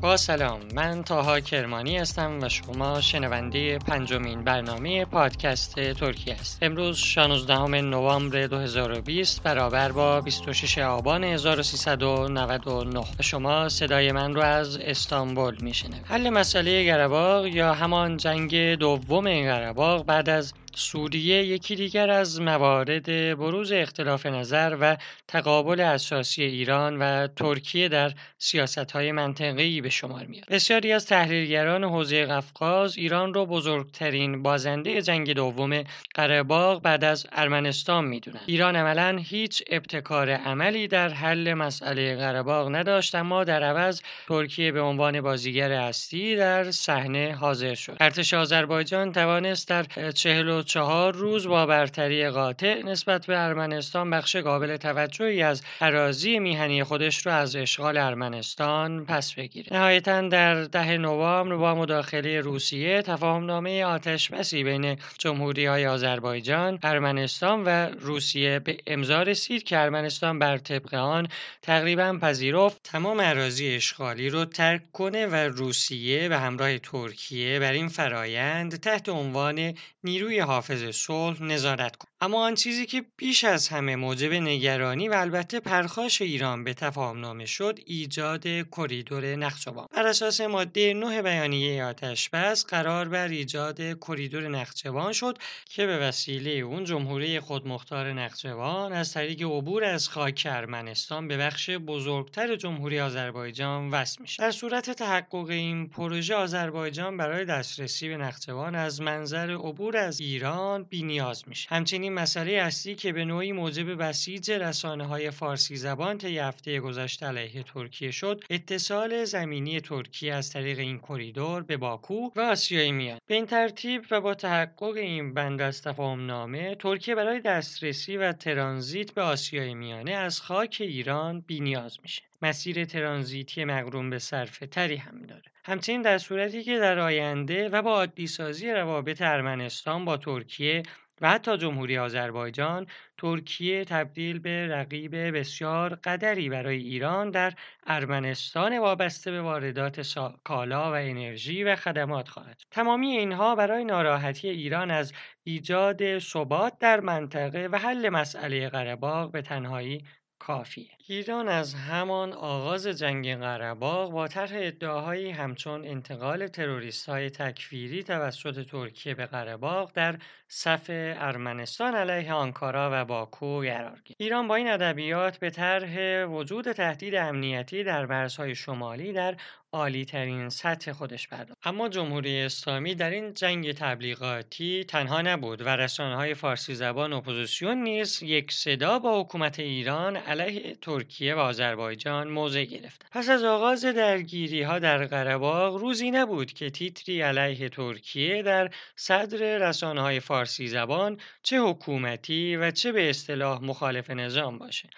با سلام. من تاها کرمانی هستم و شما شنونده پنجمین برنامه پادکست ترکیه است امروز 16 نوامبر 2020 برابر با 26 آبان 1399 و شما صدای من رو از استانبول میشنوید. حل مسئله قرهباغ یا همان جنگ دوم قرهباغ بعد از سوریه یکی دیگر از موارد بروز اختلاف نظر و تقابل اساسی ایران و ترکیه در سیاستهای منطقه‌ای به شمار میاد. بسیاری از تحلیلگران حوزه قفقاز ایران را بزرگترین بازنده جنگ دوم قرهباغ بعد از ارمنستان می‌دونند. ایران عملا هیچ ابتکار عملی در حل مسئله قرهباغ نداشت اما در عوض ترکیه به عنوان بازیگر اصلی در صحنه حاضر شد. ارتش آذربایجان توانست در چهل چهار روز با برتری قاطع نسبت به ارمنستان بخش قابل توجهی از اراضی میهنی خودش رو از اشغال ارمنستان پس بگیره. نهایتا در ده نوامبر با مداخله روسیه تفاهمنامه آتش بسی بین جمهوری های آذربایجان ارمنستان و روسیه به امضا رسید که ارمنستان بر طبق آن تقریبا پذیرفت تمام اراضی اشغالی رو ترک کنه و روسیه به همراه ترکیه بر این فرایند تحت عنوان نیروی حافظ صلح نظارت کند اما آن چیزی که بیش از همه موجب نگرانی و البته پرخاش ایران به تفاهمنامه شد ایجاد کریدور نخچوان بر اساس ماده 9 بیانیه آتش بس قرار بر ایجاد کریدور نخچوان شد که به وسیله اون جمهوری خودمختار نخچوان از طریق عبور از خاک ارمنستان به بخش بزرگتر جمهوری آذربایجان وصل میشه. در صورت تحقق این پروژه آذربایجان برای دسترسی به نخچوان از منظر عبور از ایران بینیاز میشه. همچنین مسئله اصلی که به نوعی موجب بسیج رسانه های فارسی زبان طی هفته گذشته علیه ترکیه شد اتصال زمینی ترکیه از طریق این کریدور به باکو و آسیای میان. به این ترتیب و با تحقق این بند از نامه ترکیه برای دسترسی و ترانزیت به آسیای میانه از خاک ایران بینیاز میشه. مسیر ترانزیتی مقرون به صرفه تری هم داره. همچنین در صورتی که در آینده و با عادیسازی روابط ارمنستان با ترکیه و حتی جمهوری آذربایجان ترکیه تبدیل به رقیب بسیار قدری برای ایران در ارمنستان وابسته به واردات کالا و انرژی و خدمات خواهد تمامی اینها برای ناراحتی ایران از ایجاد ثبات در منطقه و حل مسئله قرهباغ به تنهایی کافیه. ایران از همان آغاز جنگ قرهباغ با طرح ادعاهایی همچون انتقال تروریست های تکفیری توسط ترکیه به قرهباغ در صف ارمنستان علیه آنکارا و باکو قرار گرفت. ایران با این ادبیات به طرح وجود تهدید امنیتی در مرزهای شمالی در عالی ترین سطح خودش پرداخت. اما جمهوری اسلامی در این جنگ تبلیغاتی تنها نبود و رسانه های فارسی زبان اپوزیسیون نیز یک صدا با حکومت ایران علیه ترکیه و آذربایجان موضع گرفت. پس از آغاز درگیری ها در قرهباغ روزی نبود که تیتری علیه ترکیه در صدر رسانه های فارسی زبان چه حکومتی و چه به اصطلاح مخالف نظام باشه.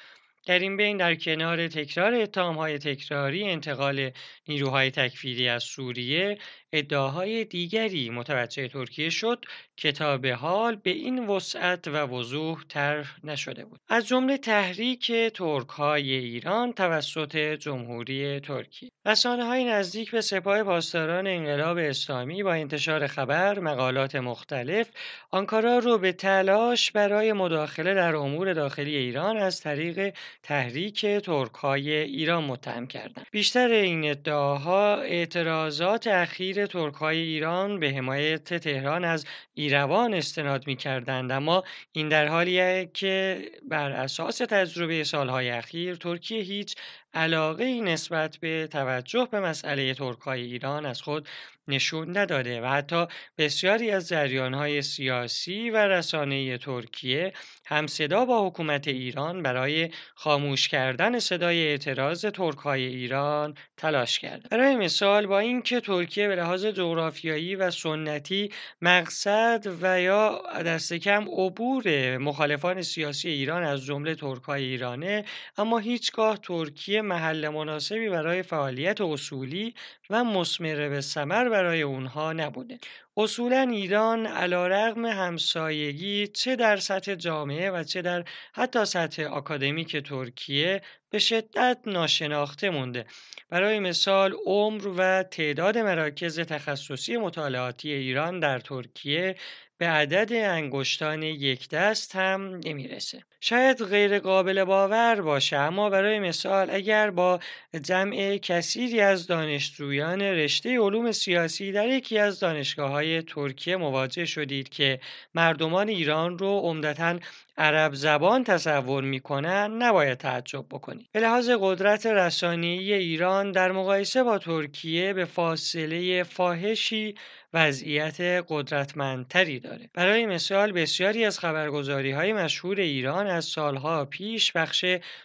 در این بین در کنار تکرار اتهامهای تکراری انتقال نیروهای تکفیری از سوریه ادعاهای دیگری. متوجه ترکیه شد که تا به حال به این وسعت و وضوح طرح نشده بود. از جمله تحریک ترک های ایران توسط جمهوری ترکیه. رسانه های نزدیک به سپاه پاسداران انقلاب اسلامی با انتشار خبر مقالات مختلف آنکارا رو به تلاش برای مداخله در امور داخلی ایران از طریق تحریک ترک های ایران متهم کردند. بیشتر این ادعاها اعتراضات اخیر ترکهای ایران به حمایت تهران از ایروان استناد می کردند اما این در حالیه که بر اساس تجربه سالهای اخیر ترکیه هیچ علاقه نسبت به توجه به مسئله ترکهای ایران از خود نشون نداده و حتی بسیاری از جریانهای سیاسی و رسانه ترکیه هم صدا با حکومت ایران برای خاموش کردن صدای اعتراض ترکهای ایران تلاش کرد. برای مثال با اینکه ترکیه به لحاظ جغرافیایی و سنتی مقصد و یا دست کم عبور مخالفان سیاسی ایران از جمله ترکهای ایرانه اما هیچگاه ترکیه محل مناسبی برای فعالیت اصولی و مسمره به ثمر برای اونها نبوده. اصولا ایران علا رغم همسایگی چه در سطح جامعه و چه در حتی سطح آکادمیک ترکیه به شدت ناشناخته مونده. برای مثال عمر و تعداد مراکز تخصصی مطالعاتی ایران در ترکیه به عدد انگشتان یک دست هم نمی‌رسه. شاید غیر قابل باور باشه اما برای مثال اگر با جمع کثیری از دانشجویان رشته علوم سیاسی در یکی از دانشگاه های ترکیه مواجه شدید که مردمان ایران رو عمدتا عرب زبان تصور می‌کنن نباید تعجب بکنید به لحاظ قدرت رسانه‌ای ایران در مقایسه با ترکیه به فاصله فاحشی وضعیت قدرتمندتری داره. برای مثال بسیاری از خبرگزاری های مشهور ایران از سالها پیش بخش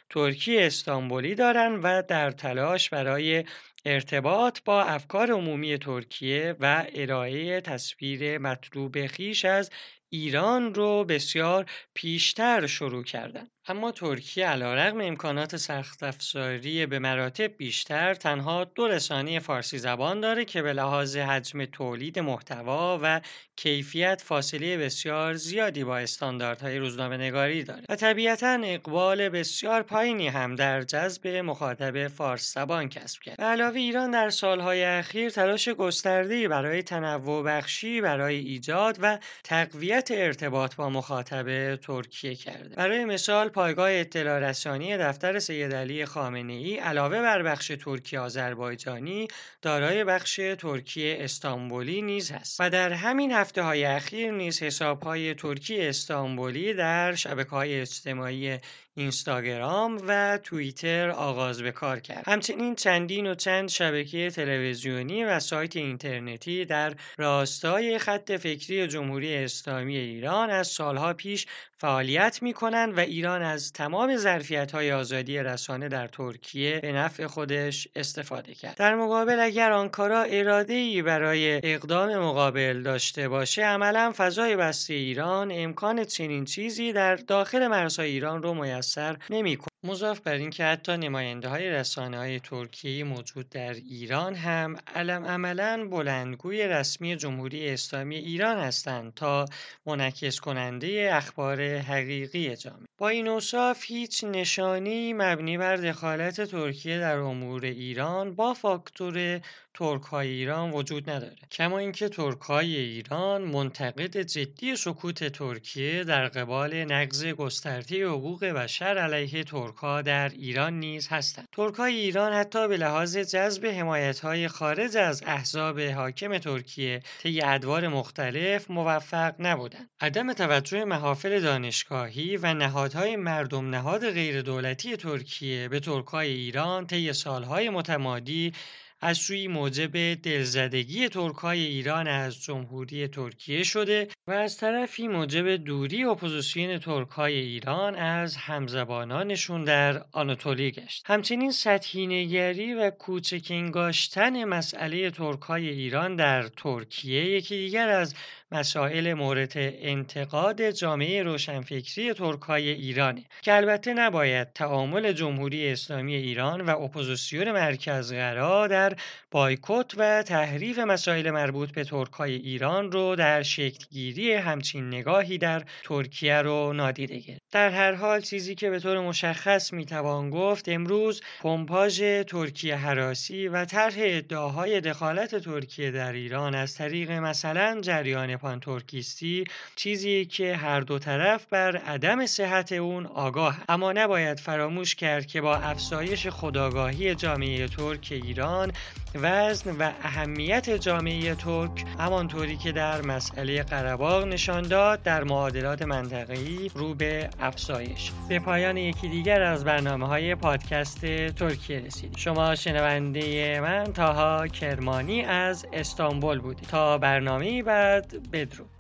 ترکی استانبولی دارند و در تلاش برای ارتباط با افکار عمومی ترکیه و ارائه تصویر مطلوب خیش از ایران رو بسیار پیشتر شروع کردن. اما ترکیه علیرغم امکانات سخت افزاری به مراتب بیشتر تنها دو رسانه فارسی زبان داره که به لحاظ حجم تولید محتوا و کیفیت فاصله بسیار زیادی با استانداردهای روزنامه نگاری داره و طبیعتا اقبال بسیار پایینی هم در جذب مخاطب فارس زبان کسب کرد. علاوه ایران در سالهای اخیر تلاش گسترده‌ای برای تنوع بخشی برای ایجاد و تقویت ارتباط با مخاطب ترکیه کرده. برای مثال پایگاه اطلاع رسانی دفتر سید علی خامنه ای علاوه بر بخش ترکیه آذربایجانی دارای بخش ترکیه استانبولی نیز است و در همین هفته های اخیر نیز حساب های ترکیه استانبولی در شبکه های اجتماعی اینستاگرام و توییتر آغاز به کار کرد. همچنین چندین و چند شبکه تلویزیونی و سایت اینترنتی در راستای خط فکری جمهوری اسلامی ایران از سالها پیش فعالیت می کنند و ایران از تمام ظرفیت های آزادی رسانه در ترکیه به نفع خودش استفاده کرد. در مقابل اگر آنکارا اراده ای برای اقدام مقابل داشته باشه عملا فضای بسته ایران امکان چنین چیزی در داخل مرزهای ایران رو میسر passar. Meu مضاف بر اینکه حتی نماینده های رسانه های ترکیه موجود در ایران هم علم عملا بلندگوی رسمی جمهوری اسلامی ایران هستند تا منعکس کننده اخبار حقیقی جامعه. با این اوصاف هیچ نشانی مبنی بر دخالت ترکیه در امور ایران با فاکتور ترکهای ایران وجود نداره کما اینکه ترکهای ایران منتقد جدی سکوت ترکیه در قبال نقض گسترده حقوق بشر علیه ترکها در ایران نیز هستند. ترکهای ایران حتی به لحاظ جذب حمایتهای خارج از احزاب حاکم ترکیه طی ادوار مختلف موفق نبودند. عدم توجه محافل دانشگاهی و نهادهای مردم نهاد غیردولتی ترکیه به ترکهای ایران طی سالهای متمادی از سویی موجب دلزدگی ترکای ایران از جمهوری ترکیه شده و از طرفی موجب دوری اپوزیسیون ترکای ایران از همزبانانشون در آناتولی گشت. همچنین سطحی نگری و کوچک انگاشتن مسئله ترکای ایران در ترکیه یکی دیگر از مسائل مورد انتقاد جامعه روشنفکری ترکای ایرانه که البته نباید تعامل جمهوری اسلامی ایران و اپوزیسیون مرکزگرا در بایکوت و تحریف مسائل مربوط به ترکای ایران رو در شکلگیری همچین نگاهی در ترکیه رو نادیده گرفت. در هر حال چیزی که به طور مشخص می‌توان گفت امروز پمپاژ ترکیه حراسی و طرح ادعاهای دخالت ترکیه در ایران از طریق مثلا جریان پانتورکیستی چیزی که هر دو طرف بر عدم صحت اون آگاه اما نباید فراموش کرد که با افزایش خداگاهی جامعه ترک ایران وزن و اهمیت جامعه ترک همانطوری که در مسئله قرباغ نشان داد در معادلات منطقه‌ای رو به افزایش. به پایان یکی دیگر از برنامه های پادکست ترکیه رسید شما شنونده من تاها کرمانی از استانبول بودید. تا برنامه بعد بدرود.